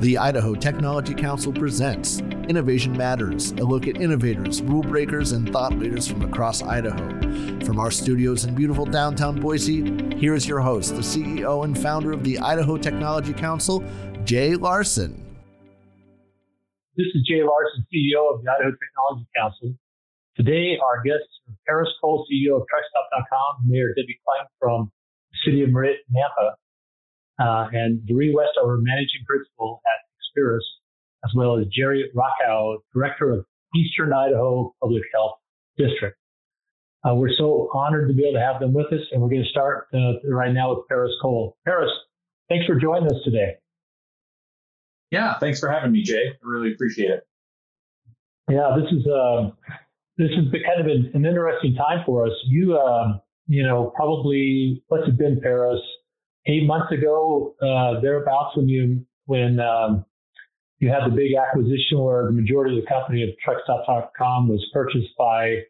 The Idaho Technology Council presents Innovation Matters, a look at innovators, rule breakers, and thought leaders from across Idaho. From our studios in beautiful downtown Boise, here is your host, the CEO and founder of the Idaho Technology Council, Jay Larson. This is Jay Larson, CEO of the Idaho Technology Council. Today, our guests are Paris Cole, CEO of TruckStop.com, Mayor Debbie Kling from the City of Nampa, uh, and West, our managing principal at Experis, as well as Geri Rackow, director of Eastern Idaho Public Health District. Uh, we're so honored to be able to have them with us, and we're going to start uh, right now with Paris Cole. Paris, thanks for joining us today. Yeah, thanks for having me, Jay. I really appreciate it. Yeah, this is uh, this has been kind of an, an interesting time for us. You, uh, you know, probably what's it been, Paris? Eight months ago, uh, thereabouts, when you when um, you had the big acquisition where the majority of the company of TruckStop.com was purchased by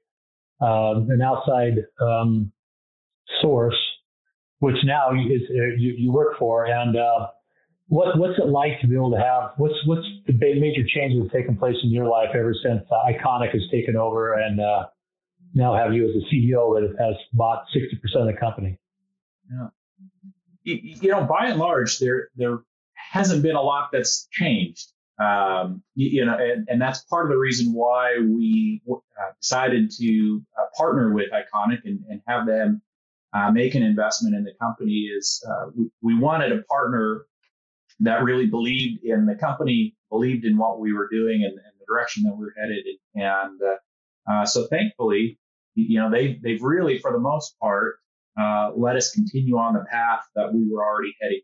uh, an outside um, source, which now is, uh, you, you work for. And uh, what what's it like to be able to have what's what's the major changes that have taken place in your life ever since uh, Iconic has taken over and uh, now have you as a CEO that has bought 60% of the company? Yeah you know, by and large, there there hasn't been a lot that's changed. Um, you, you, know, and, and, that's part of the reason why we uh, decided to uh, partner with Iconic and, and have them uh, make an investment in the company. Is uh, we, we wanted a partner that really believed in the company, believed in what we were doing and, and the direction that we are headed. And uh, uh, so, thankfully, you know, they they've really, for the most part, uh, let us continue on the path that we were already heading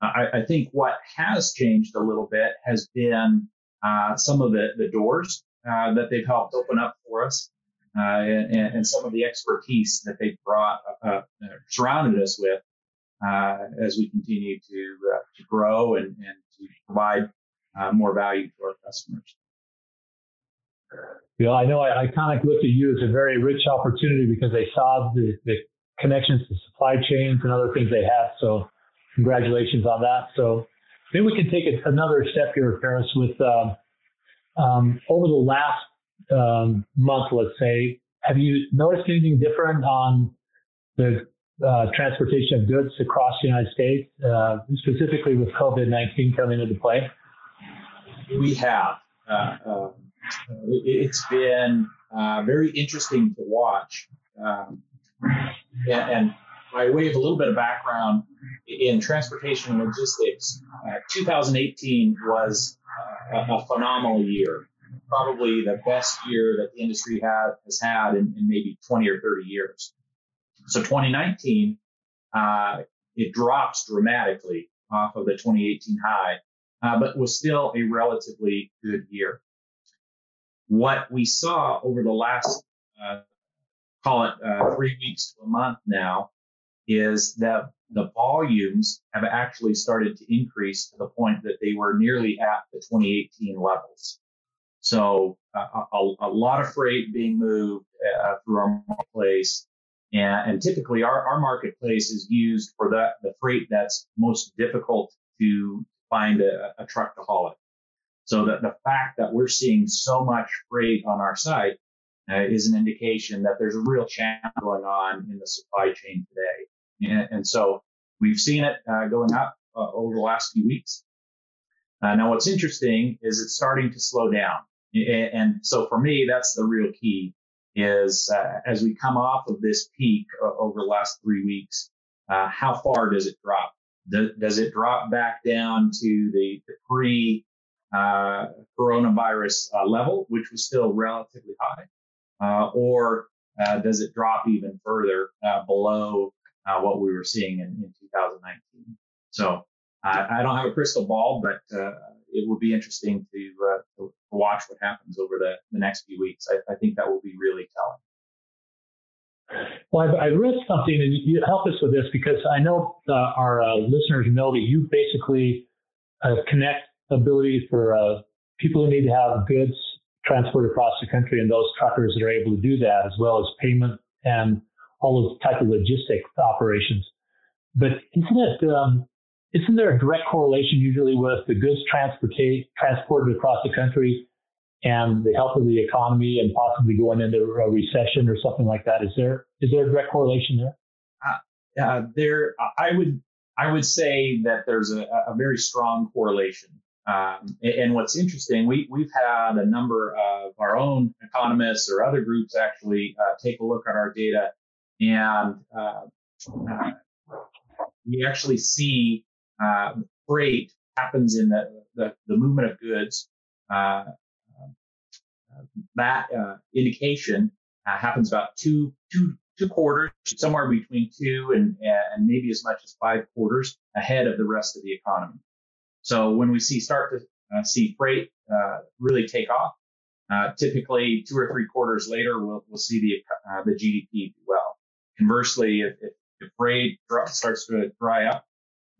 down. Uh, I, I, think what has changed a little bit has been uh, some of the, the doors uh, that they've helped open up for us uh, and, and, some of the expertise that they've brought, surrounded us with as we continue to, to grow and, and to provide more value to our customers. i know, I kind of looked at you as a very rich opportunity because they saw the, the connections to supply chains and other things they have. So congratulations on that. So maybe we can take another step here, Paris, with um, um, over the last um, month, let's say, have you noticed anything different on the uh, transportation of goods across the United States, uh, specifically with COVID 19 coming into play? We have. Uh, um, it's been uh, very interesting to watch. And, and by way of a little bit of background in transportation and logistics, uh, 2018 was uh, a, phenomenal year, probably the best year that the industry had, has had in, in maybe 20 or 30 years. So 2019, uh, it drops dramatically off of the 2018 high, uh, but was still a relatively good year. What we saw over the last uh, call it uh, three weeks to a month now, is that the volumes have actually started to increase to the point that they were nearly at the 2018 levels. So uh, a, a, lot of freight being moved uh, through our marketplace. And, and typically our, our marketplace is used for that, the freight that's most difficult to find a, a truck to haul it. So that the fact that we're seeing so much freight on our site uh, is an indication that there's a real challenge going on in the supply chain today. And, and so we've seen it uh, going up uh, over the last few weeks. Uh, now, what's interesting is it's starting to slow down. And so for me, that's the real key is uh, as we come off of this peak uh, over the last three weeks, how far does it drop? Does it drop back down to the, the pre coronavirus level, which was still relatively high? Uh, or uh, does it drop even further uh, below uh, what we were seeing in, in 2019? So I don't have a crystal ball, but uh, it will be interesting to, uh, to, watch what happens over the, the next few weeks. I, I think that will be really telling. Well, I, I read something, and you help us with this because I know our listeners know that you basically connect ability for people who need to have goods transport across the country and those truckers that are able to do that, as well as payment and all those type of logistic operations. But isn't it um, isn't there a direct correlation usually with the goods transported transported across the country and the health of the economy and possibly going into a recession or something like that? Is there is there a direct correlation there? Uh, uh, there, I would I would say that there's a, a very strong correlation. Um, and what's interesting, we we've had a number of our own economists or other groups actually uh, take a look at our data, and uh, uh, we actually see uh, freight happens in the, the, the movement of goods. Uh, uh, that indication happens about two, two, two quarters, somewhere between two and, and maybe as much as five quarters ahead of the rest of the economy. So when we see start to uh, see freight really take off, typically two or three quarters later, we'll, we'll see the, the GDP well. Conversely, if, if, if freight starts to dry up,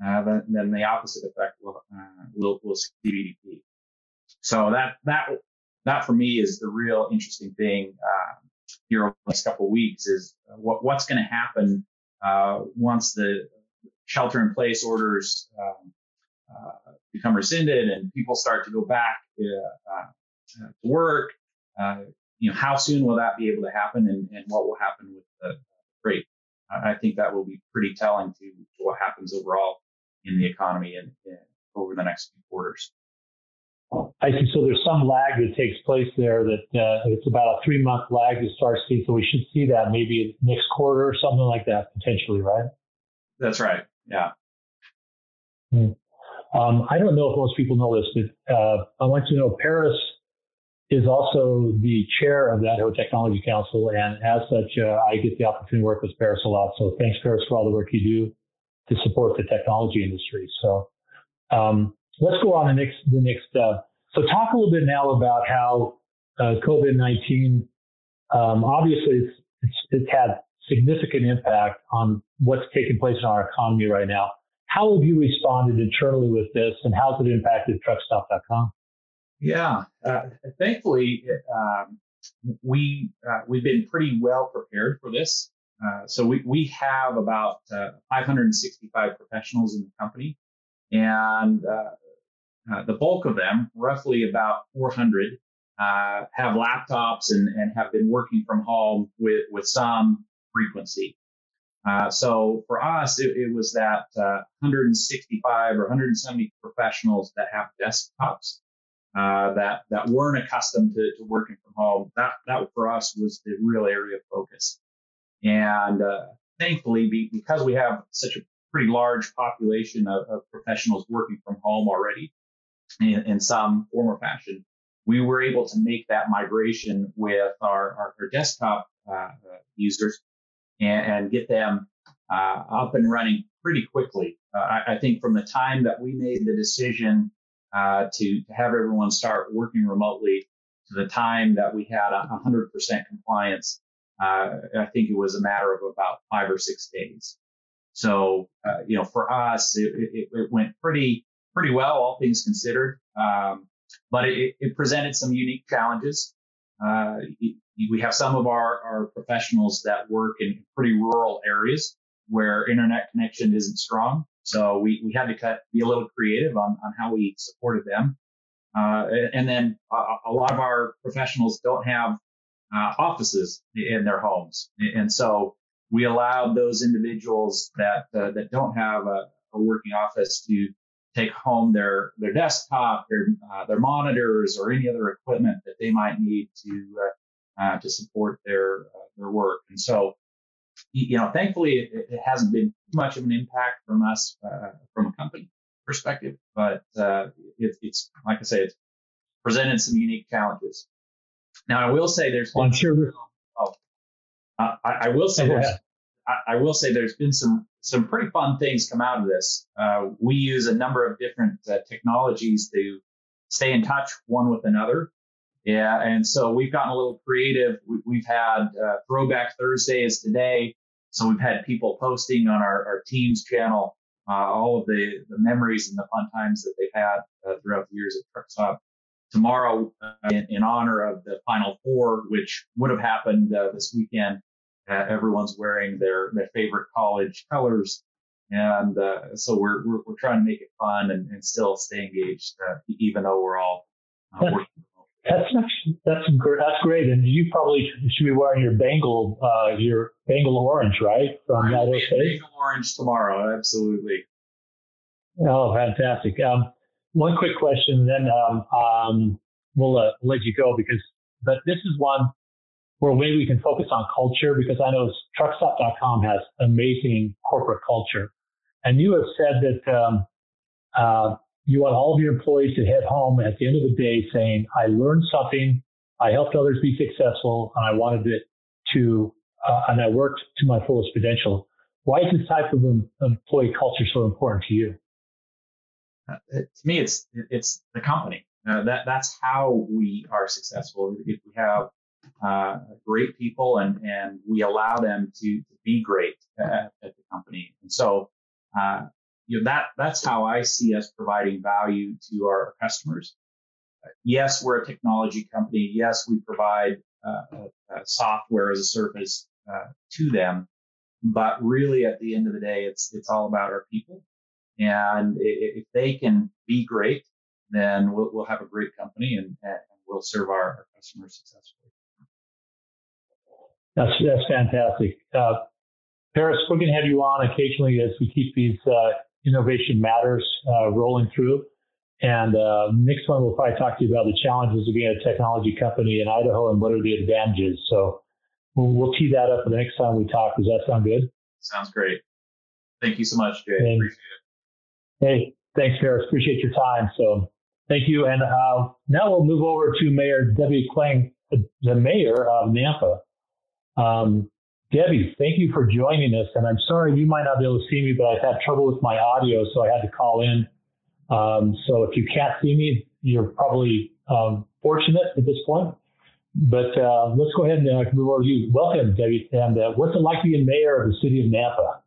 uh, then, then, the opposite effect will, uh, will, will see GDP. So that, that, that for me is the real interesting thing, uh, here over the next couple of weeks is what, what's going to happen, uh, once the shelter in place orders, um, uh, become rescinded and people start to go back uh, to work. you know, how soon will that be able to happen and, and what will happen with the freight? I think that will be pretty telling to, to what happens overall in the economy and, over the next few quarters. I see. So there's some lag that takes place there that uh, it's about a three month lag to start seeing. So we should see that maybe next quarter or something like that potentially, right? That's right. Yeah. Hmm. Um, I don't know if most people know this, but uh, I want you to know Paris is also the chair of the Idaho Technology Council, and as such, uh, I get the opportunity to work with Paris a lot. So thanks, Paris, for all the work you do to support the technology industry. So um, let's go on the next the next. Uh, so talk a little bit now about how uh, COVID nineteen. Um, obviously, it's, it's, it's had significant impact on what's taking place in our economy right now. How have you responded internally with this, and how's it impacted Truckstop.com? Yeah, uh, thankfully, um, we uh, we've been pretty well prepared for this. Uh, so we, we have about uh, 565 professionals in the company, and uh, uh the bulk of them, roughly about 400, uh, have laptops and, and have been working from home with, with some frequency. So for us, it, it was that 165 or 170 professionals that have desktops that that weren't accustomed to, to working from home. That that for us was the real area of focus. And uh, thankfully, be, because we have such a pretty large population of, of professionals working from home already in, in, some form or fashion, we were able to make that migration with our, our, our desktop uh, users and, and, get them uh, up and running pretty quickly. Uh, I, I, think from the time that we made the decision uh, to, to have everyone start working remotely to the time that we had 100% compliance uh, I think it was a matter of about five or six days. So, uh, you know, for us, it, it, it, went pretty, pretty well, all things considered. Um, but it, it, presented some unique challenges. Uh, we have some of our, our professionals that work in pretty rural areas where internet connection isn't strong. So we, we had to cut, be a little creative on, on how we supported them. Uh, and then a, a, lot of our professionals don't have uh, offices in their homes. And so we allowed those individuals that uh, that don't have a, a, working office to take home their their desktop, their uh, their monitors, or any other equipment that they might need to uh, uh, to support their uh, their work. And so, you know, thankfully, it, it hasn't been much of an impact from us from a company perspective, but it, it's like I say, it's presented some unique challenges. Now, I will say there's. Well, I'm sure. Oh, I, I, will say there's. I, I, will say there's been some some pretty fun things come out of this. Uh, we use a number of different uh, technologies to stay in touch one with another. Yeah, and so we've gotten a little creative. We, have had uh, Throwback Thursdays today, so we've had people posting on our, our Teams channel uh, all of the, the memories and the fun times that they've had uh, throughout the years at Truckstop tomorrow uh, in, in, honor of the Final Four, which would have happened this weekend. Uh, everyone's wearing their, their favorite college colors. And uh, so we're, we're, we're trying to make it fun and, and still stay engaged, uh, even though we're all uh, working. That's that's that's great, and you probably should be wearing your Bengal uh, your Bengal orange, right? From State. Bengal orange tomorrow, absolutely. Oh, fantastic! Um, one quick question, then um, um, we'll uh, let you go because, but this is one where maybe we can focus on culture because I know truckstop.com has amazing corporate culture. And you have said that um, uh, you want all of your employees to head home at the end of the day saying, I learned something, I helped others be successful, and I wanted it to, uh, and I worked to my fullest potential. Why is this type of employee culture so important to you? Uh, to me, it's it's the company. Uh, that that's how we are successful. If we have uh, great people and and we allow them to, to be great at, at, the company, and so uh, you know that that's how I see us providing value to our customers. yes, we're a technology company. Yes, we provide uh, software as a service to them, but really at the end of the day, it's it's all about our people and if they can be great, then we'll, we'll have a great company and, and we'll serve our, our, customers successfully. That's, that's fantastic. Uh, Paris, we're going to have you on occasionally as we keep these uh, innovation matters uh, rolling through. And uh, next one, we'll probably talk to you about the challenges of being a technology company in Idaho and what are the advantages. So we'll, we'll tee that up for the next time we talk. Does that sound good? Sounds great. Thank you so much, Jay. And, Appreciate it. Hey, thanks, Paris. Appreciate your time. So thank you. And uh, now we'll move over to Mayor Debbie Kling, the mayor of Nampa. Um, Debbie, thank you for joining us. And I'm sorry you might not be able to see me, but I've had trouble with my audio, so I had to call in. Um, so if you can't see me, you're probably um, fortunate at this point. But uh, let's go ahead and uh, move over to you. Welcome, Debbie. And uh, what's it like being mayor of the city of Nampa?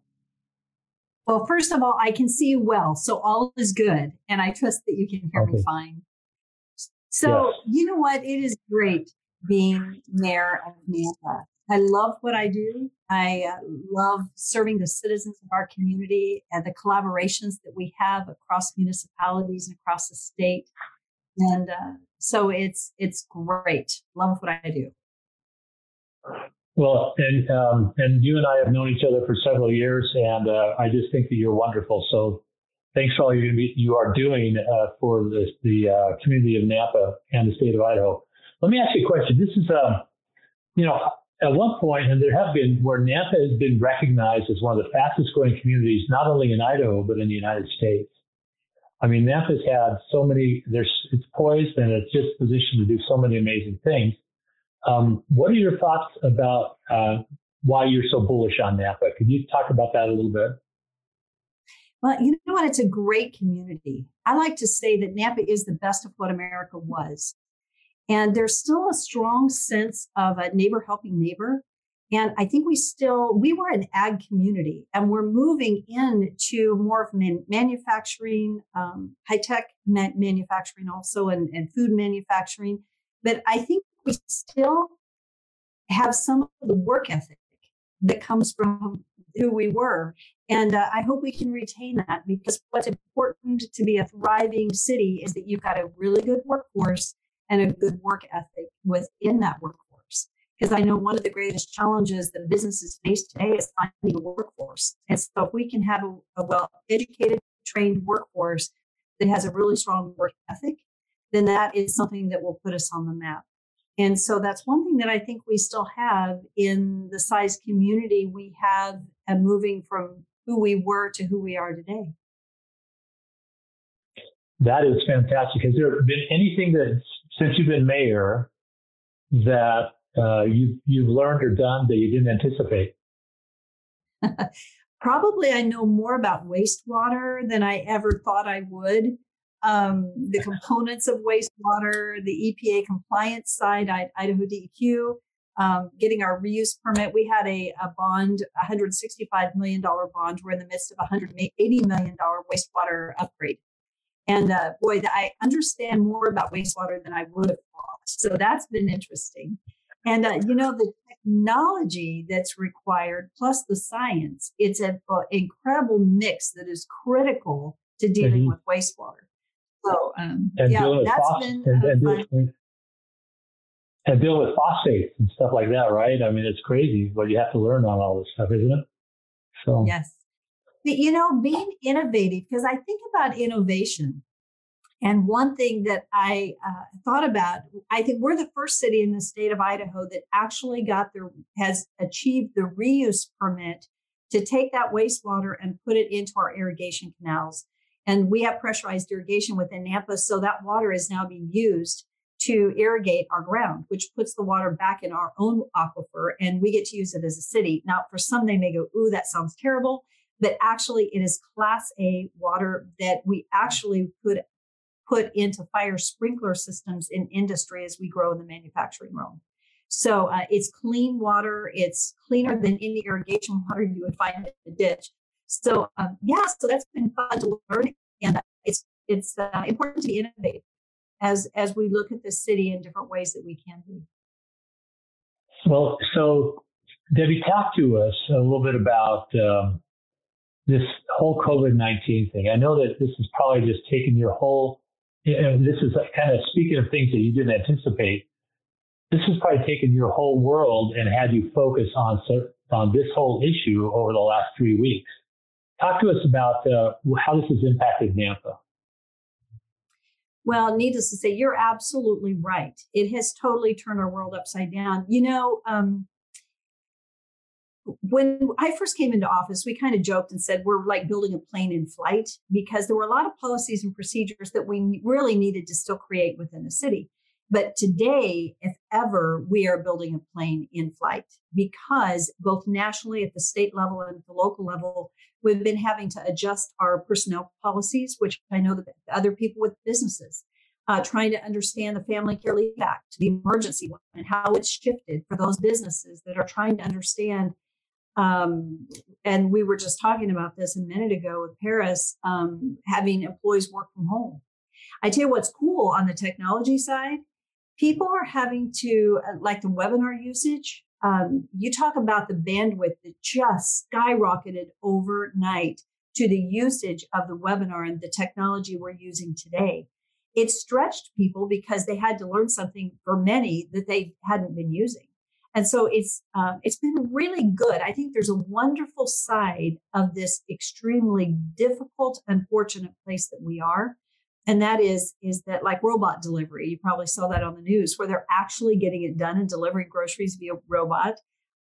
Well, first of all, I can see you well, so all is good, and I trust that you can hear okay. me fine. So, yes. you know what? It is great being mayor of Nampa. I love what I do. I uh, love serving the citizens of our community and the collaborations that we have across municipalities and across the state. And uh, so it's it's great. Love what I do. Well, and um, and you and I have known each other for several years, and uh, I just think that you're wonderful. So, thanks for all you you are doing uh, for the the uh, community of Nampa and the state of Idaho. Let me ask you a question. This is, um, you know, at one point, and there have been where Nampa has been recognized as one of the fastest growing communities, not only in Idaho but in the United States. I mean, Nampa's had so many. There's it's poised and it's just positioned to do so many amazing things. Um, what are your thoughts about uh, why you're so bullish on Nampa? Could you talk about that a little bit? Well, you know what? It's a great community. I like to say that Nampa is the best of what America was. And there's still a strong sense of a neighbor helping neighbor. And I think we still, we were an ag community and we're moving into more of man, manufacturing, um, high tech man, manufacturing also, and, and food manufacturing. But I think we still have some of the work ethic that comes from who we were. And uh, I hope we can retain that because what's important to be a thriving city is that you've got a really good workforce and a good work ethic within that workforce. Because I know one of the greatest challenges that businesses face today is finding a workforce. And so if we can have a, a well educated, trained workforce that has a really strong work ethic, then that is something that will put us on the map. And so that's one thing that I think we still have in the size community we have and moving from who we were to who we are today. That is fantastic. Has there been anything that since you've been mayor that uh, you've you've learned or done that you didn't anticipate? Probably I know more about wastewater than I ever thought I would um, the components of wastewater, the EPA compliance side, Idaho DEQ, um, getting our reuse permit. We had a, a bond, $165 million bond. We're in the midst of a $180 million wastewater upgrade. And uh, boy, I understand more about wastewater than I would have thought. So that's been interesting. And uh, you know the technology that's required plus the science, it's an incredible mix that is critical to dealing mm-hmm. with wastewater. So um, and yeah, that's phos- been and, and, dealing, and dealing with phosphates and stuff like that, right? I mean, it's crazy what you have to learn on all this stuff, isn't it? So yes, but, you know, being innovative because I think about innovation. And one thing that I uh, thought about, I think we're the first city in the state of Idaho that actually got their, has achieved the reuse permit to take that wastewater and put it into our irrigation canals. And we have pressurized irrigation within Nampa, so that water is now being used to irrigate our ground, which puts the water back in our own aquifer, and we get to use it as a city. Now, for some, they may go, "Ooh, that sounds terrible," but actually, it is Class A water that we actually could put into fire sprinkler systems in industry as we grow in the manufacturing realm. So uh, it's clean water. It's cleaner than any irrigation water you would find in the ditch. So um, yeah, so that's been fun to learn, and it's it's uh, important to be innovative as as we look at the city in different ways that we can be. Well, so Debbie, talk to us a little bit about um, this whole COVID nineteen thing. I know that this is probably just taken your whole. And this is kind of speaking of things that you didn't anticipate. This has probably taken your whole world and had you focus on on this whole issue over the last three weeks. Talk to us about uh, how this has impacted Nampa. Well, needless to say, you're absolutely right. It has totally turned our world upside down. You know, um, when I first came into office, we kind of joked and said we're like building a plane in flight because there were a lot of policies and procedures that we really needed to still create within the city. But today, if ever, we are building a plane in flight because both nationally at the state level and at the local level, we've been having to adjust our personnel policies, which I know that other people with businesses, uh, trying to understand the Family Care Leave Act, the emergency one, and how it's shifted for those businesses that are trying to understand. Um, and we were just talking about this a minute ago with Paris, um, having employees work from home. I tell you what's cool on the technology side people are having to, uh, like the webinar usage, um, you talk about the bandwidth that just skyrocketed overnight to the usage of the webinar and the technology we're using today. It stretched people because they had to learn something for many that they hadn't been using. And so it's uh, it's been really good. I think there's a wonderful side of this extremely difficult, unfortunate place that we are and that is is that like robot delivery you probably saw that on the news where they're actually getting it done and delivering groceries via robot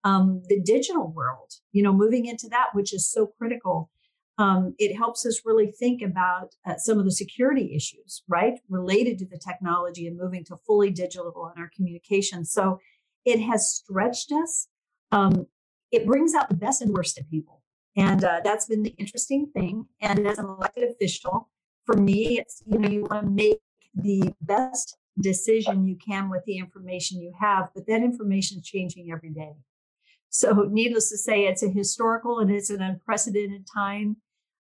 um, the digital world you know moving into that which is so critical um, it helps us really think about uh, some of the security issues right related to the technology and moving to fully digital in our communication so it has stretched us um, it brings out the best and worst in people and uh, that's been the interesting thing and as an elected official for me, it's, you know, you want to make the best decision you can with the information you have, but that information is changing every day. So, needless to say, it's a historical and it's an unprecedented time.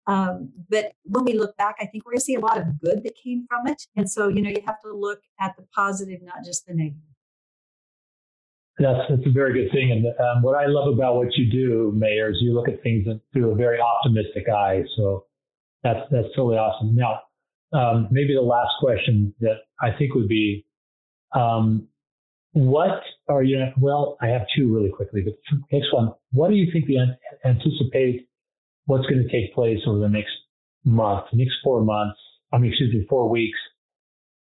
Um, but when we look back, I think we're going to see a lot of good that came from it. And so, you know, you have to look at the positive, not just the negative. That's, that's a very good thing. And um, what I love about what you do, Mayor, is you look at things through a very optimistic eye. So that's that's totally awesome. Now, um, maybe the last question that I think would be, um, what are you? Well, I have two really quickly, but next one, what do you think the anticipate what's going to take place over the next month, next four months? I mean, excuse me, four weeks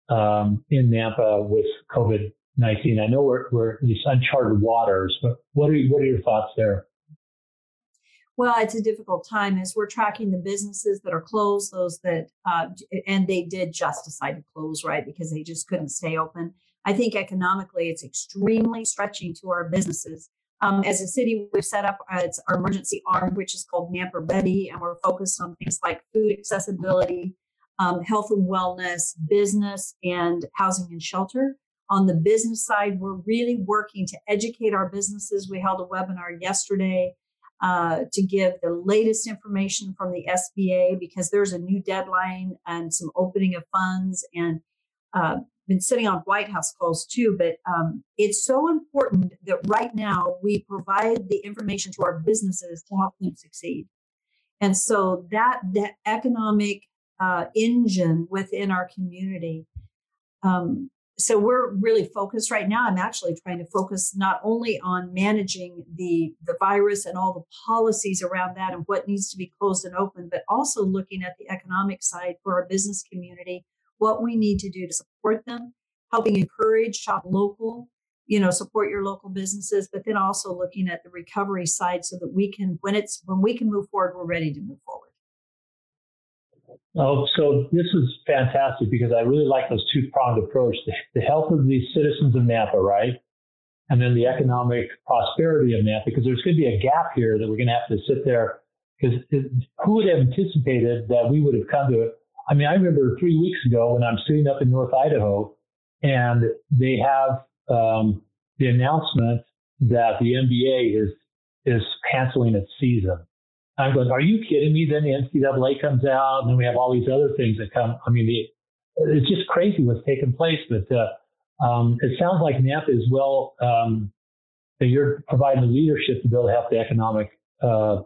um, in Nampa with COVID nineteen. I know we're we're these uncharted waters, but what are what are your thoughts there? Well, it's a difficult time as we're tracking the businesses that are closed, those that, uh, and they did just decide to close, right? Because they just couldn't stay open. I think economically, it's extremely stretching to our businesses. Um, as a city, we've set up uh, it's our emergency arm, which is called Nampa Ready, and we're focused on things like food accessibility, um, health and wellness, business, and housing and shelter. On the business side, we're really working to educate our businesses. We held a webinar yesterday uh, to give the latest information from the SBA because there's a new deadline and some opening of funds. And uh, been sitting on White House calls too, but um, it's so important that right now we provide the information to our businesses to help them succeed. And so that that economic uh, engine within our community. Um, so we're really focused right now. I'm actually trying to focus not only on managing the the virus and all the policies around that and what needs to be closed and open, but also looking at the economic side for our business community, what we need to do to support them, helping encourage shop local, you know, support your local businesses, but then also looking at the recovery side so that we can when it's when we can move forward, we're ready to move forward. Oh, so this is fantastic because I really like those two pronged approach the, the health of the citizens of Nampa, right? And then the economic prosperity of Nampa, because there's going to be a gap here that we're going to have to sit there. Because who would have anticipated that we would have come to it? I mean, I remember three weeks ago when I'm sitting up in North Idaho and they have um, the announcement that the NBA is is canceling its season. I'm going, are you kidding me? Then the NCAA comes out, and then we have all these other things that come. I mean, the, it's just crazy what's taking place. But uh, um, it sounds like Nampa is well um, that you're providing the leadership to be able to help the economic uh,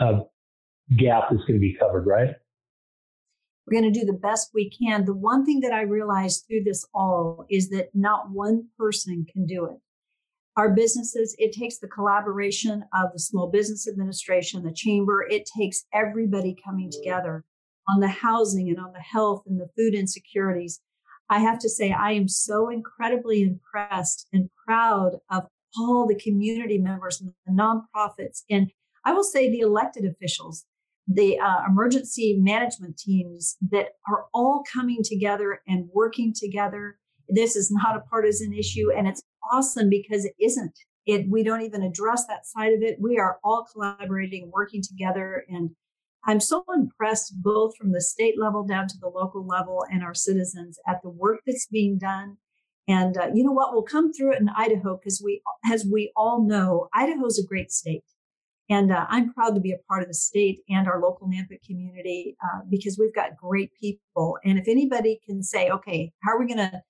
uh, gap that's going to be covered, right? We're going to do the best we can. The one thing that I realized through this all is that not one person can do it our businesses, it takes the collaboration of the Small Business Administration, the Chamber. It takes everybody coming together on the housing and on the health and the food insecurities. I have to say, I am so incredibly impressed and proud of all the community members and the nonprofits. And I will say the elected officials, the uh, emergency management teams that are all coming together and working together. This is not a partisan issue, and it's awesome because it isn't. It we don't even address that side of it. We are all collaborating, working together, and I'm so impressed both from the state level down to the local level and our citizens at the work that's being done. And uh, you know what? We'll come through it in Idaho because we, as we all know, Idaho is a great state. And uh, I'm proud to be a part of the state and our local Nampa community uh, because we've got great people. And if anybody can say, okay, how are we going to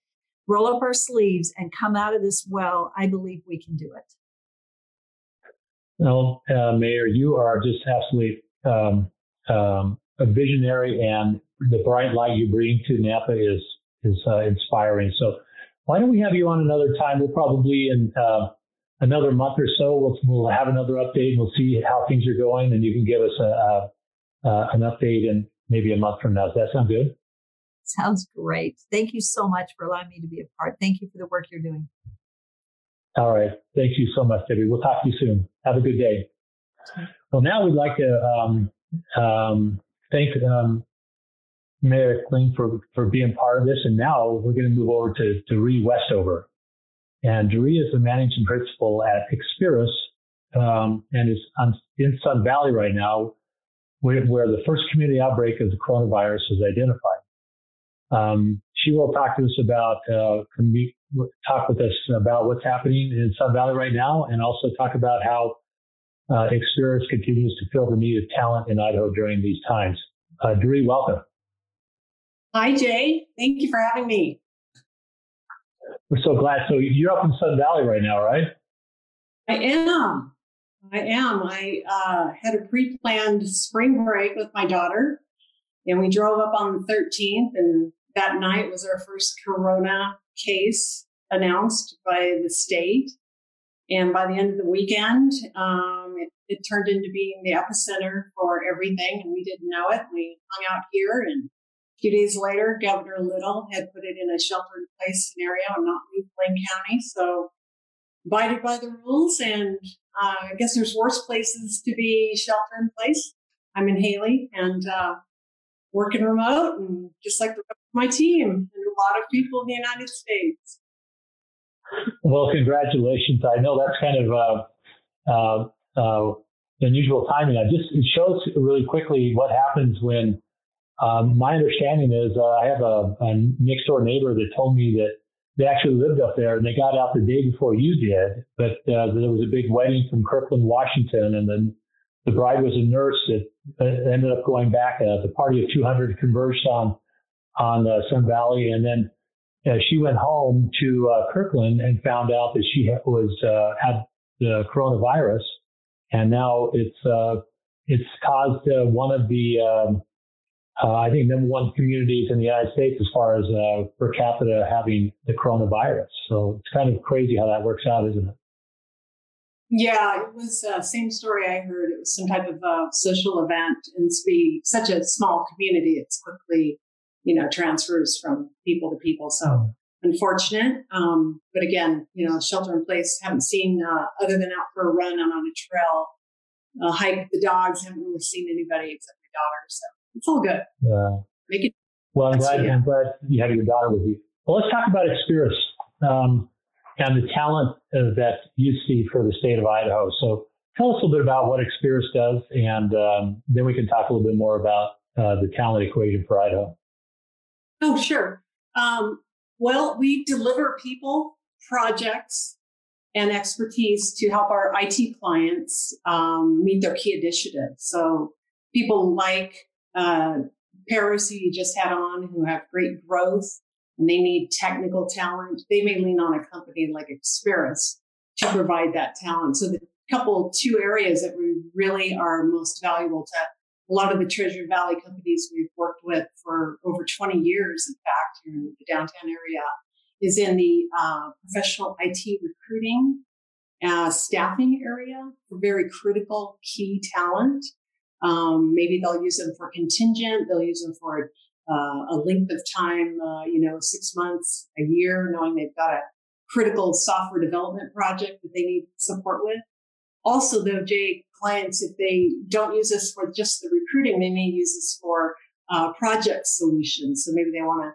roll up our sleeves and come out of this well, I believe we can do it. Well, uh, Mayor, you are just absolutely um, um, a visionary, and the bright light you bring to Nampa is is uh, inspiring. So, why don't we have you on another time? We'll probably in uh, another month or so we'll, we'll have another update. and We'll see how things are going, and you can give us a, a an update in maybe a month from now. Does that sound good? Sounds great. Thank you so much for allowing me to be a part. Thank you for the work you're doing. All right. Thank you so much, Debbie. We'll talk to you soon. Have a good day. Well, now we'd like to um, um, thank um, Mayor Kling for, for being part of this. And now we're going to move over to, to Ree Westover. And Ree is the managing principal at Experis um, and is on, in Sun Valley right now, where, where the first community outbreak of the coronavirus was identified. Um, she will talk to us about, uh, talk with us about what's happening in Sun Valley right now, and also talk about how uh, Experis continues to fill the need of talent in Idaho during these times. Uh, Duree, welcome. Hi, Jay. Thank you for having me. We're so glad. So you're up in Sun Valley right now, right? I am. I am. I uh, had a pre-planned spring break with my daughter, and we drove up on the 13th, and that night was our first corona case announced by the state. And by the end of the weekend, um, it, it, turned into being the epicenter for everything, and we didn't know it. We hung out here, and a few days later, Governor Little had put it in a shelter-in-place scenario and not leave Blaine County. So, abided by the rules, and uh, I guess there's worse places to be shelter-in-place. I'm in Hailey, and uh, working remote and just like the rest of my team and a lot of people in the United States. Well, congratulations. I know that's kind of uh, uh, uh, unusual timing. I just it shows really quickly what happens when. Um, my understanding is uh, I have a, a next door neighbor that told me that they actually lived up there and they got out the day before you did, but uh, there was a big wedding from Kirkland, Washington, and then the bride was a nurse ended up going back. Uh, the party of 200 converged on on uh, Sun Valley, and then uh, she went home to uh, Kirkland and found out that she was uh, had the coronavirus, and now it's uh, it's caused uh, one of the um, uh, I think number one communities in the United States as far as uh, per capita having the coronavirus. So it's kind of crazy how that works out, isn't it? Yeah, it was uh, same story I heard. It was some type of uh, social event, and to be such a small community, it's quickly, you know, transfers from people to people. So hmm. unfortunate. Um, but again, you know, shelter in place. Haven't seen uh, other than out for a run and on a trail, uh, hike the dogs. Haven't really seen anybody except my daughter. So it's all good. Yeah. Make it. Well, I'm glad. I'm glad you have your daughter with you. Well, let's talk about Experis. Um, and the talent uh, that you see for the state of Idaho. So tell us a little bit about what Experis does, and um, then we can talk a little bit more about uh, the talent equation for Idaho. Oh, sure. Um, well, we deliver people, projects, and expertise to help our IT clients um, meet their key initiatives. So people like uh, Paris, who you just had on, who have great growth and they need technical talent, they may lean on a company like Experis to provide that talent. So the couple two areas that we really are most valuable to a lot of the Treasure Valley companies we've worked with for over 20 years, in fact, here in the downtown area, is in the uh, professional IT recruiting, uh, staffing area for very critical key talent. Um, maybe they'll use them for contingent, they'll use them for uh, a length of time, uh, you know, six months, a year, knowing they've got a critical software development project that they need support with. Also, though, Jay, clients, if they don't use us for just the recruiting, they may use us for uh, project solutions. So maybe they want to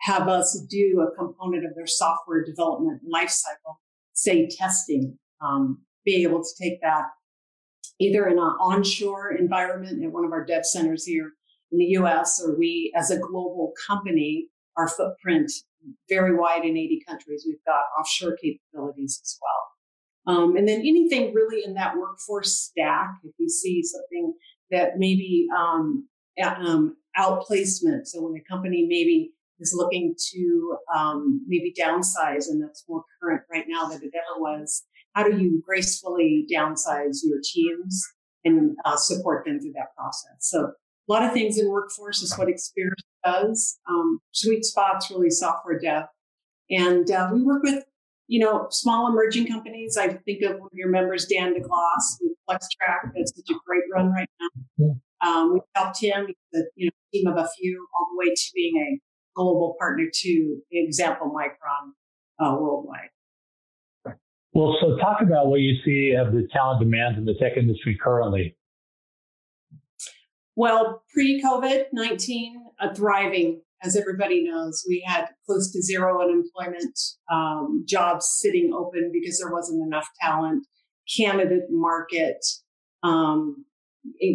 have us do a component of their software development lifecycle, say testing, um, be able to take that either in an onshore environment at one of our dev centers here in the US or we as a global company, our footprint very wide in 80 countries. We've got offshore capabilities as well. Um, and then anything really in that workforce stack, if you see something that maybe um, um, outplacement. So when a company maybe is looking to um, maybe downsize, and that's more current right now than it ever was. How do you gracefully downsize your teams and uh, support them through that process? So a lot of things in workforce is what Experis does. Um, sweet spots, really software dev. And uh, we work with, you know, small emerging companies. I think of one of your members, Dan DeGloss with FlexTrack. That's such a great run right now. Yeah. Um, we helped him, the you know, team of a few, all the way to being a global partner to example Micron uh, worldwide. Well, so talk about what you see of the talent demands in the tech industry currently. Well, pre COVID 19, a thriving, as everybody knows. We had close to zero unemployment, um, jobs sitting open because there wasn't enough talent, candidate market, um,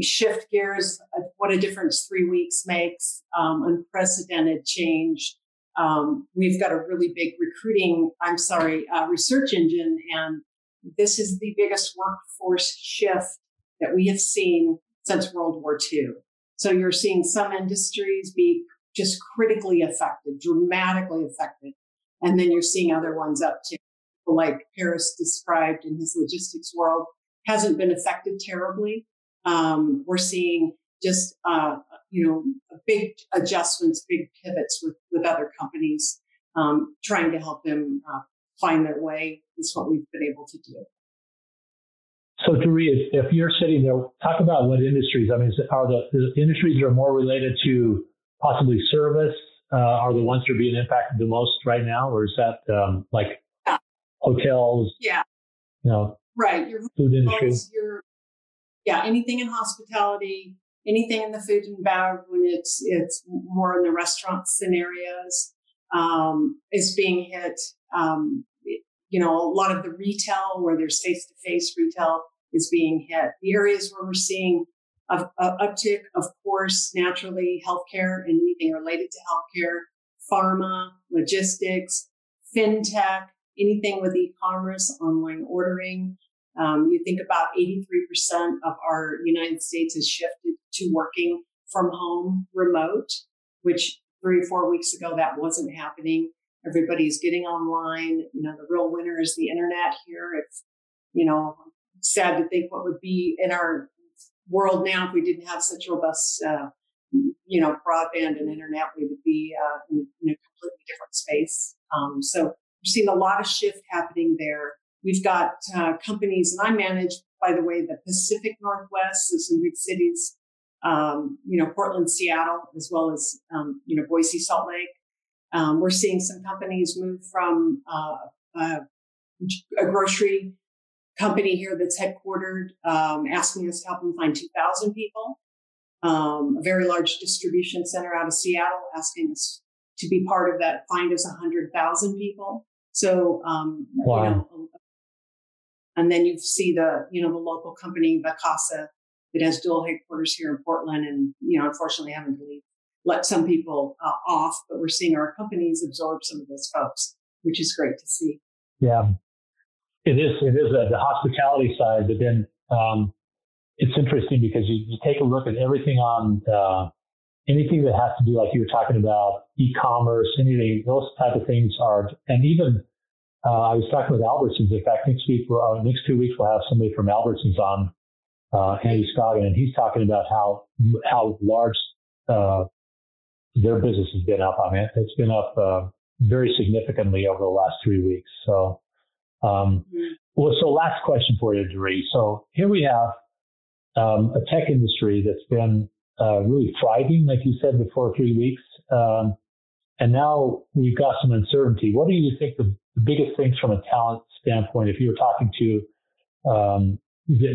shift gears, uh, what a difference three weeks makes, um, unprecedented change. Um, we've got a really big recruiting, I'm sorry, uh, research engine, and this is the biggest workforce shift that we have seen since World War II. So you're seeing some industries be just critically affected, dramatically affected. And then you're seeing other ones up too, like Paris described in his logistics world, hasn't been affected terribly. Um, we're seeing just, uh, you know, big adjustments, big pivots with, with other companies, um, trying to help them uh, find their way is what we've been able to do. So, Duree, if you're sitting there, talk about what industries. I mean, are the, the industries that are more related to possibly service uh, are the ones that are being impacted the most right now, or is that um, like yeah. hotels? Yeah. You know, right. Your food industry. Your, yeah, anything in hospitality, anything in the food and beverage when it's it's more in the restaurant scenarios um, is being hit. Um, you know, a lot of the retail where there's face to face retail is being hit. The areas where we're seeing a, uptick, of course, naturally, healthcare and anything related to healthcare, pharma, logistics, fintech, anything with e-commerce, online ordering. Um, you think about 83% of our United States has shifted to working from home remote, which three or four weeks ago that wasn't happening. Everybody's getting online. You know, the real winner is the internet here. It's, you know, sad to think what would be in our world now if we didn't have such robust, uh, you know, broadband and internet. We would be uh, in, in, a completely different space. Um, so we're seeing a lot of shift happening there. We've got uh, companies, and I manage, by the way, the Pacific Northwest, so some big cities, um, you know, Portland, Seattle, as well as, um, you know, Boise, Salt Lake. Um, we're seeing some companies move from uh, uh, a grocery company here that's headquartered, um, asking us to help them find 2,000 people. Um, a very large distribution center out of Seattle asking us to be part of that, find us 100,000 people. So, um, wow. you know, and then you see the, you know, the local company, Vacasa, that has dual headquarters here in Portland and, you know, unfortunately having to leave, let some people uh, off, but we're seeing our companies absorb some of those folks, which is great to see. Yeah. It is, it is a, the hospitality side, but then, um, it's interesting because you, you, take a look at everything on, uh, anything that has to do, like you were talking about, e-commerce, anything, those type of things are, and even, uh, I was talking with Albertsons. In fact, next week, uh, next two weeks, we'll have somebody from Albertsons on, uh, Andy Scoggin, and he's talking about how how large uh, their business has been up. I mean, it's been up uh, very significantly over the last three weeks. So, um, well, so last question for you, Duree. So here we have um, a tech industry that's been uh, really thriving, like you said, before three weeks. Um, and now we've got some uncertainty. What do you think the, the biggest things from a talent standpoint, if you were talking to, um,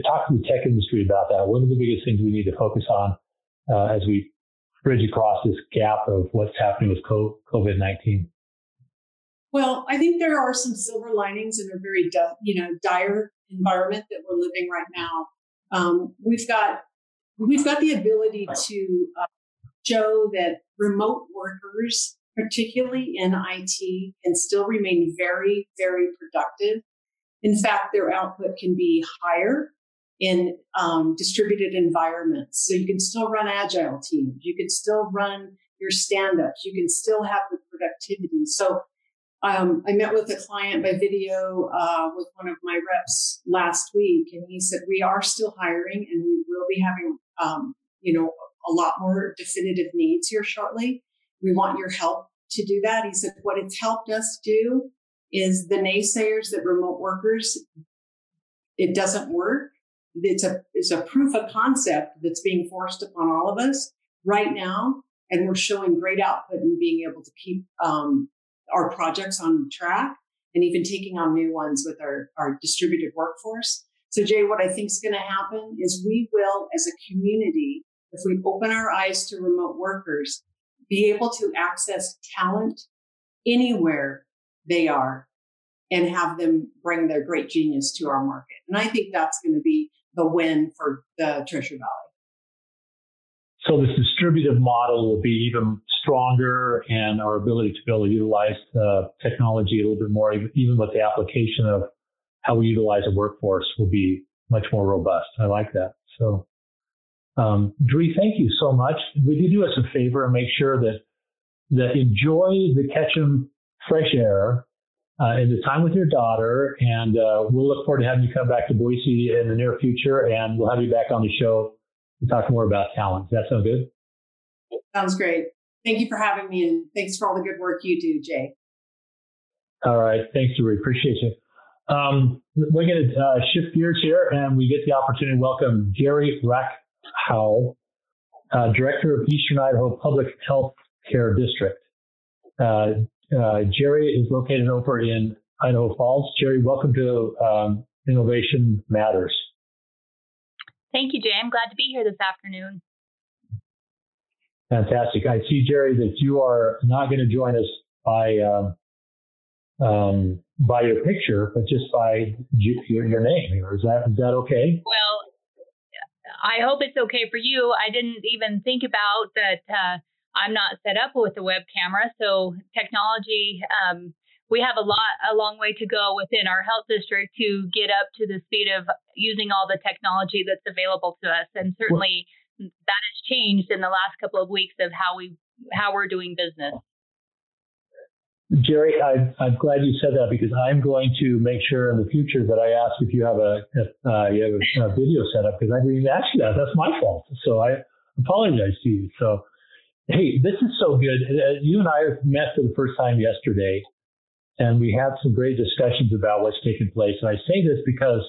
talk to the tech industry about that, what are the biggest things we need to focus on uh, as we bridge across this gap of what's happening with COVID 19? Well, I think there are some silver linings in a very, you know, dire environment that we're living right now. Um, we've got we've got the ability to uh, show that remote workers particularly in IT, can still remain very, very productive. In fact, their output can be higher in um, distributed environments. So you can still run agile teams. You can still run your stand-ups. You can still have the productivity. So um, I met with a client by video uh, with one of my reps last week, and he said we are still hiring, and we will be having, um, you know, a lot more definitive needs here shortly. We want your help to do that. He said, what it's helped us do is the naysayers that remote workers, it doesn't work. It's a, it's a proof of concept that's being forced upon all of us right now. And we're showing great output and being able to keep um, our projects on track and even taking on new ones with our, our distributed workforce. So Jay, what I think is going to happen is we will, as a community, if we open our eyes to remote workers, be able to access talent anywhere they are and have them bring their great genius to our market. And I think that's going to be the win for the Treasure Valley. So this distributive model will be even stronger and our ability to be able to utilize the technology a little bit more, even with the application of how we utilize a workforce will be much more robust. I like that. So um, Duree, thank you so much. Would you do us a favor and make sure that that enjoy the Ketchum fresh air uh, and the time with your daughter, and uh, we'll look forward to having you come back to Boise in the near future, and we'll have you back on the show to talk more about talent. Does that sound good? Sounds great. Thank you for having me, and thanks for all the good work you do, Jay. All right, thanks, Duree. Appreciate you. Um, we're going to uh, shift gears here, and we get the opportunity to welcome Jerry Rack Howell, uh, Director of Eastern Idaho Public Health Care District. Uh, uh, Geri is located over in Idaho Falls. Geri, welcome to um, Innovation Matters. Thank you, Jay. I'm glad to be here this afternoon. Fantastic. I see, Geri, that you are not going to join us by um, um, by your picture, but just by your, your name. Is that is that okay? Well, I hope it's okay for you. I didn't even think about that. Uh, I'm not set up with a web camera, so technology. Um, we have a lot, a long way to go within our health district to get up to the speed of using all the technology that's available to us, and certainly well, that has changed in the last couple of weeks of how we how we're doing business. Geri, I, am glad you said that because I'm going to make sure in the future that I ask if you have a if, uh, you have a, a video set up because I didn't even ask you that. That's my fault. So I apologize to you. So, hey, this is so good. Uh, you and I met for the first time yesterday, and we had some great discussions about what's taking place. And I say this because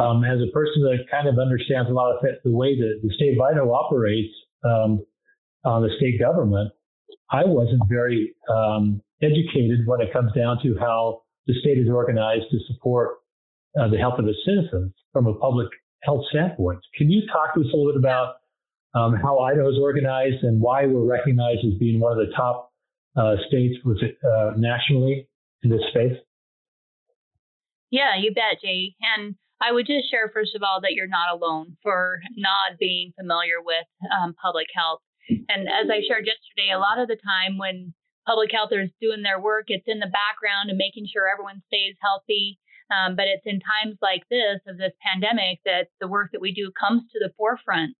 um, as a person that kind of understands a lot of the way that the state of Idaho operates um, on the state government, I wasn't very um, educated when it comes down to how the state is organized to support uh, the health of its citizens from a public health standpoint. Can you talk to us a little bit about um, how Idaho is organized and why we're recognized as being one of the top uh, states it, uh, nationally in this space? Yeah, you bet, Jay. And I would just share, first of all, that you're not alone for not being familiar with um, public health. And as I shared yesterday, a lot of the time when public health is doing their work, it's in the background and making sure everyone stays healthy. Um, but it's in times like this of this pandemic that the work that we do comes to the forefront.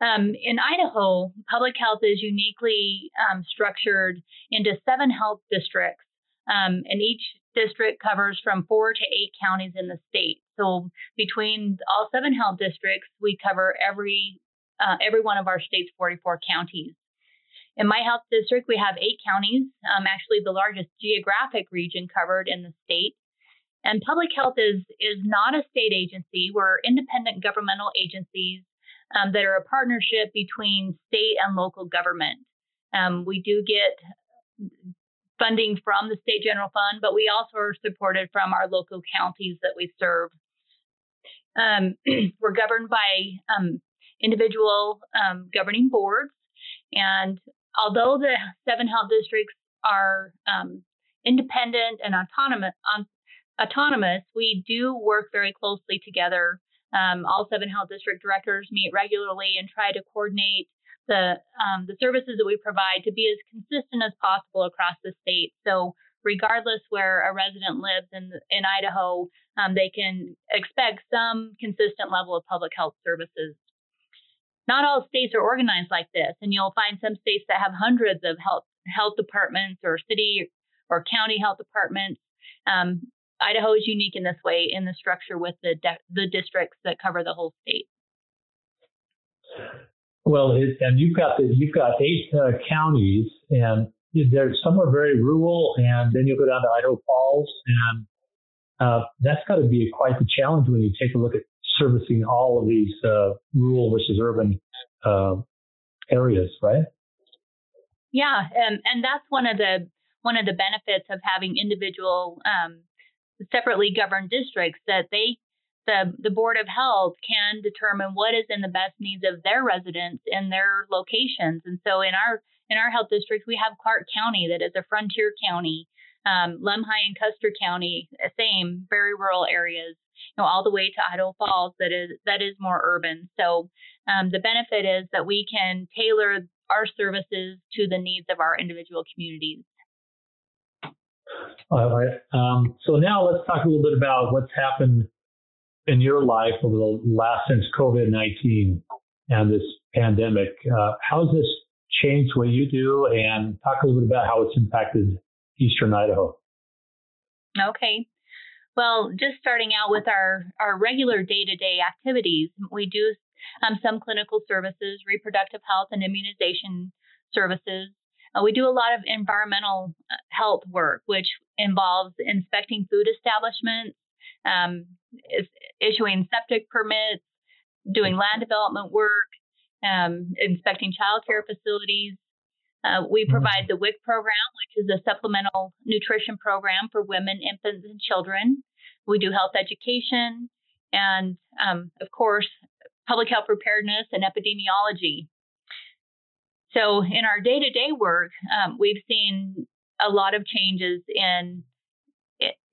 Um, in Idaho, public health is uniquely um, structured into seven health districts, um, and each district covers from four to eight counties in the state. So between all seven health districts, we cover every uh, every one of our state's 44 counties. In my health district, we have eight counties, um, actually the largest geographic region covered in the state. And public health is is not a state agency. We're independent governmental agencies um, that are a partnership between state and local government. Um, we do get funding from the state general fund, but we also are supported from our local counties that we serve. Um, we're governed by um, individual um, governing boards, and although the seven health districts are um, independent and autonomous, autonomous, we do work very closely together. Um, all seven health district directors meet regularly and try to coordinate the um, the services that we provide to be as consistent as possible across the state. So regardless where a resident lives in in Idaho, um, they can expect some consistent level of public health services not all states are organized like this, and you'll find some states that have hundreds of health health departments or city or county health departments. Um, Idaho is unique in this way in the structure with the de- the districts that cover the whole state. Well, it, and you've got the, you've got eight uh, counties, and there's some are very rural, and then you'll go down to Idaho Falls, and uh, that's got to be quite the challenge when you take a look at servicing all of these uh, rural versus urban uh, areas, right? Yeah, and and that's one of the one of the benefits of having individual um, separately governed districts that they the the board of health can determine what is in the best needs of their residents and their locations. And so in our in our health district, we have Clark County that is a frontier county, um, Lemhi and Custer County, same very rural areas you know, all the way to Idaho Falls that is that is more urban. So um, the benefit is that we can tailor our services to the needs of our individual communities. All right. Um, so now let's talk a little bit about what's happened in your life over the last since COVID nineteen and this pandemic. Uh, how has this changed what you do, and talk a little bit about how it's impacted Eastern Idaho? Okay. Well, just starting out with our, our regular day to day activities, we do um, some clinical services, reproductive health, and immunization services. Uh, we do a lot of environmental uh, health work, which involves inspecting food establishments, um, issuing septic permits, doing land development work, um, inspecting childcare facilities. Uh, we mm-hmm. provide the WIC program, which is a supplemental nutrition program for women, infants, and children. We do health education and, um, of course, public health preparedness and epidemiology. So, in our day to day work, um, we've seen a lot of changes in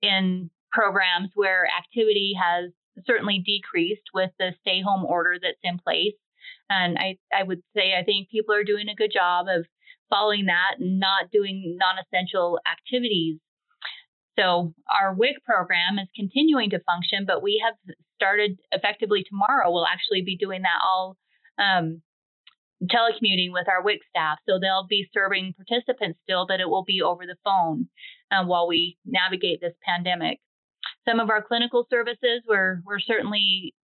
in programs where activity has certainly decreased with the stay home order that's in place. And I, I would say I think people are doing a good job of following that and not doing non essential activities. So our WIC program is continuing to function, but we have started effectively tomorrow. We'll actually be doing that all um, telecommuting with our WIC staff. So they'll be serving participants still, but it will be over the phone uh, while we navigate this pandemic. Some of our clinical services, we're, we're certainly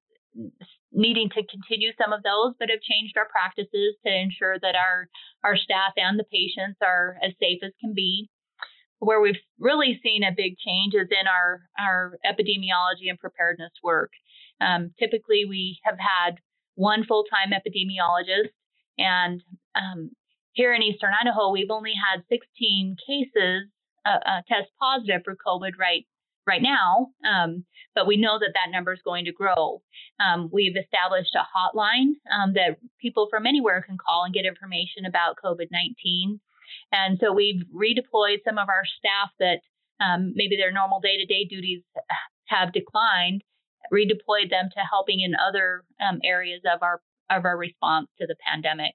needing to continue some of those, but have changed our practices to ensure that our, our staff and the patients are as safe as can be. Where we've really seen a big change is in our, our epidemiology and preparedness work. Um, typically, we have had one full time epidemiologist, and um, here in Eastern Idaho, we've only had 16 cases uh, uh, test positive for COVID right right now, um, but we know that that number is going to grow. Um, we've established a hotline um, that people from anywhere can call and get information about COVID 19. And so we've redeployed some of our staff that um, maybe their normal day to day duties have declined, redeployed them to helping in other um, areas of our of our response to the pandemic.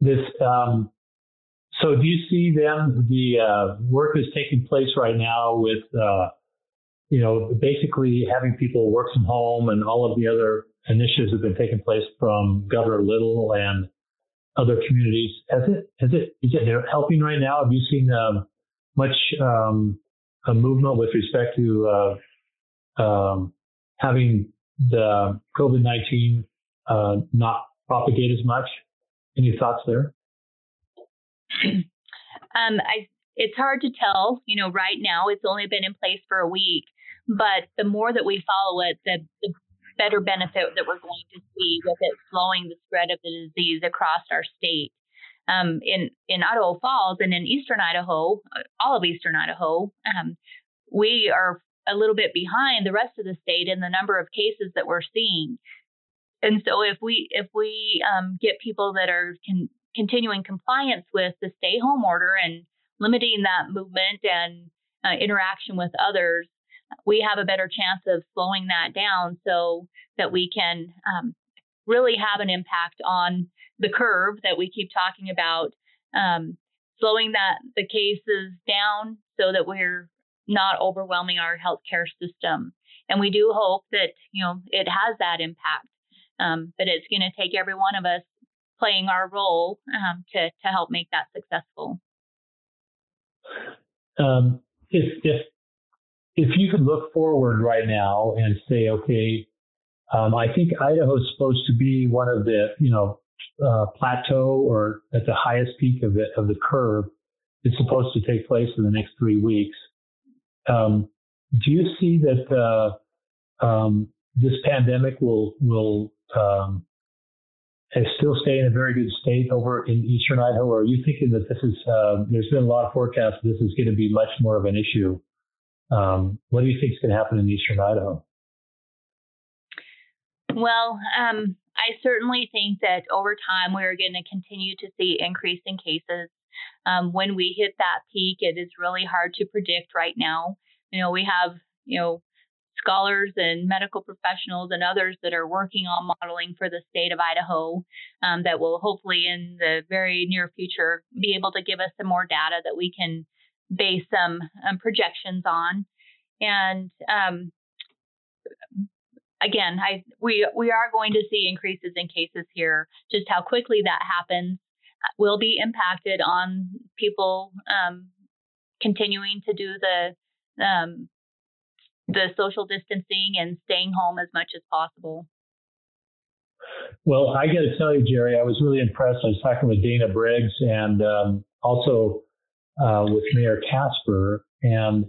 This um, so do you see then the uh, work is taking place right now with, uh, you know, basically having people work from home and all of the other initiatives that have been taking place from Governor Little and other communities. Has it, has it, is it helping right now? Have you seen um, much um, a movement with respect to uh, um, having the COVID 19 uh, not propagate as much? Any thoughts there? Um, I, it's hard to tell. You know, right now it's only been in place for a week, but the more that we follow it, the, the better benefit that we're going to see with it slowing the spread of the disease across our state. Um, in in Idaho Falls and in Eastern Idaho, uh, all of Eastern Idaho, um, we are a little bit behind the rest of the state in the number of cases that we're seeing. And so if we if we um, get people that are can continuing compliance with the stay home order and limiting that movement and uh, interaction with others, we have a better chance of slowing that down so that we can um, really have an impact on the curve that we keep talking about, um, slowing that the cases down so that we're not overwhelming our healthcare system. And we do hope that you know it has that impact, um, but it's going to take every one of us playing our role um, to to help make that successful. Um, if if if you could look forward right now and say, okay, um, I think Idaho is supposed to be one of the you know uh, plateau or at the highest peak of the of the curve It's supposed to take place in the next three weeks. Um, do you see that uh, um, this pandemic will will um, and still stay in a very good state over in eastern Idaho? Or are you thinking that this is, uh, there's been a lot of forecasts, this is going to be much more of an issue? Um, what do you think is going to happen in eastern Idaho? Well, um, I certainly think that over time we're going to continue to see increase in cases. Um, when we hit that peak, it is really hard to predict right now. You know, we have, you know, scholars and medical professionals and others that are working on modeling for the state of Idaho um, that will hopefully in the very near future be able to give us some more data that we can base some um, projections on. And um, again, I, we we are going to see increases in cases here. Just how quickly that happens will be impacted on people um, continuing to do the um, the social distancing and staying home as much as possible. Well, I got to tell you, Geri, I was really impressed. I was talking with Dana Briggs and um, also uh, with Mayor Casper, and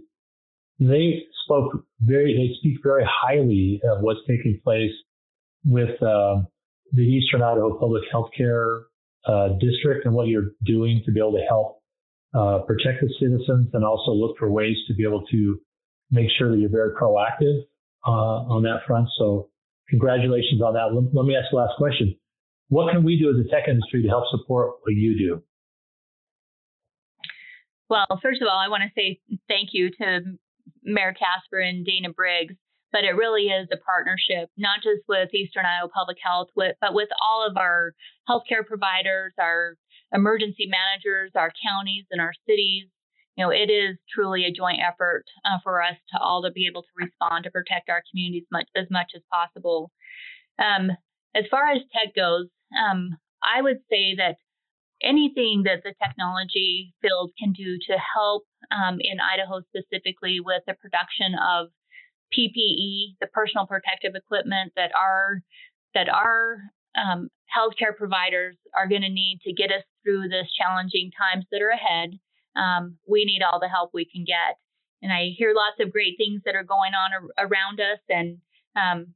they spoke very, they speak very highly of what's taking place with uh, the Eastern Idaho Public Healthcare uh, District and what you're doing to be able to help uh, protect the citizens and also look for ways to be able to make sure that you're very proactive uh, on that front. So congratulations on that. Let, let me ask the last question. What can we do as a tech industry to help support what you do? Well, first of all, I want to say thank you to Mayor Casper and Dana Briggs. But it really is a partnership, not just with Eastern Idaho Public Health, but with all of our healthcare providers, our emergency managers, our counties, and our cities, you know, it is truly a joint effort uh, for us to all to be able to respond to protect our communities much as much as possible. Um, as far as tech goes, um, I would say that anything that the technology field can do to help um, in Idaho specifically with the production of PPE, the personal protective equipment that our that our um, healthcare providers are going to need to get us through this challenging times that are ahead. Um, we need all the help we can get. And I hear lots of great things that are going on ar- around us, and um,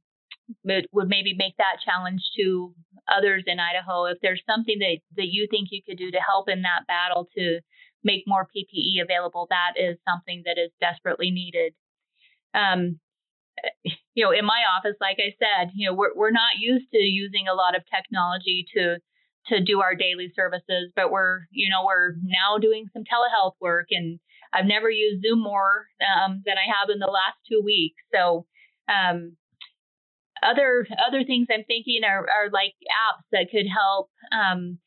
it would maybe make that challenge to others in Idaho. If there's something that, that you think you could do to help in that battle to make more PPE available, that is something that is desperately needed. Um, you know, in my office, like I said, you know, we're we're not used to using a lot of technology to to do our daily services, but we're you know we're now doing some telehealth work, and I've never used Zoom more um, than I have in the last two weeks. So um, other other things I'm thinking are, are like apps that could help um,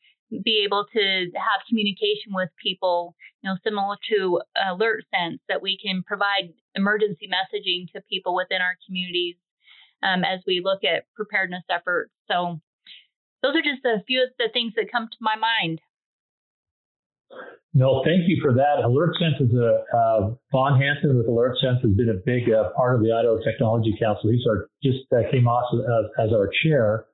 be able to have communication with people, you know, similar to Alert Sense, that we can provide emergency messaging to people within our communities um, as we look at preparedness efforts. So, those are just a few of the things that come to my mind. No, thank you for that. Alert Sense is a uh, Vaughn Hanson with Alert Sense has been a big uh, part of the Idaho Technology Council. He's our just uh, came off as, as, our chair,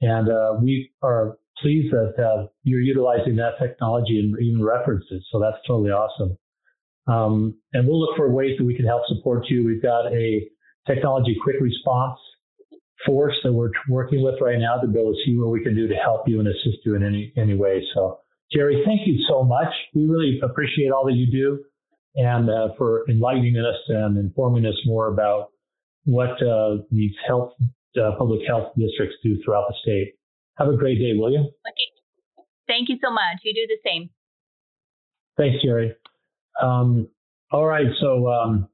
and uh, we are pleased that uh, you're utilizing that technology and even referenced it. So that's totally awesome. Um, and we'll look for ways that we can help support you. We've got a technology quick response force that we're working with right now to be able to see what we can do to help you and assist you in any any way. So, Geri, thank you so much. We really appreciate all that you do and uh, for enlightening us and informing us more about what uh, these health uh, public health districts do throughout the state. Have a great day, will you? Okay. Thank you so much. You do the same. Thanks, Geri. Um, all right, so um,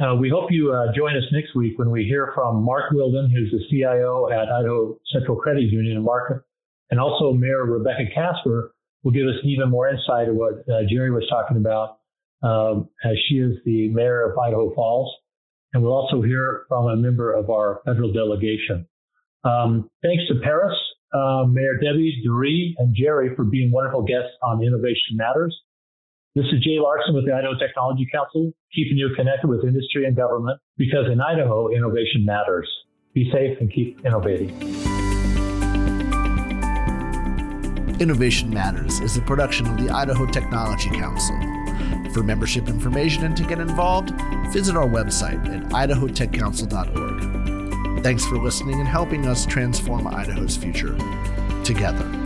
uh, we hope you uh, join us next week when we hear from Mark Wilden, who's the CIO at Idaho Central Credit Union, and Mark, and also Mayor Rebecca Casper will give us even more insight of what uh, Geri was talking about, um, as she is the mayor of Idaho Falls, and we'll also hear from a member of our federal delegation. Um, thanks to Paris uh, Mayor Debbie, Duree, and Geri for being wonderful guests on Innovation Matters. This is Jay Larson with the Idaho Technology Council, keeping you connected with industry and government because in Idaho, innovation matters. Be safe and keep innovating. Innovation Matters is a production of the Idaho Technology Council. For membership information and to get involved, visit our website at idahotechcouncil.org. Thanks for listening and helping us transform Idaho's future together.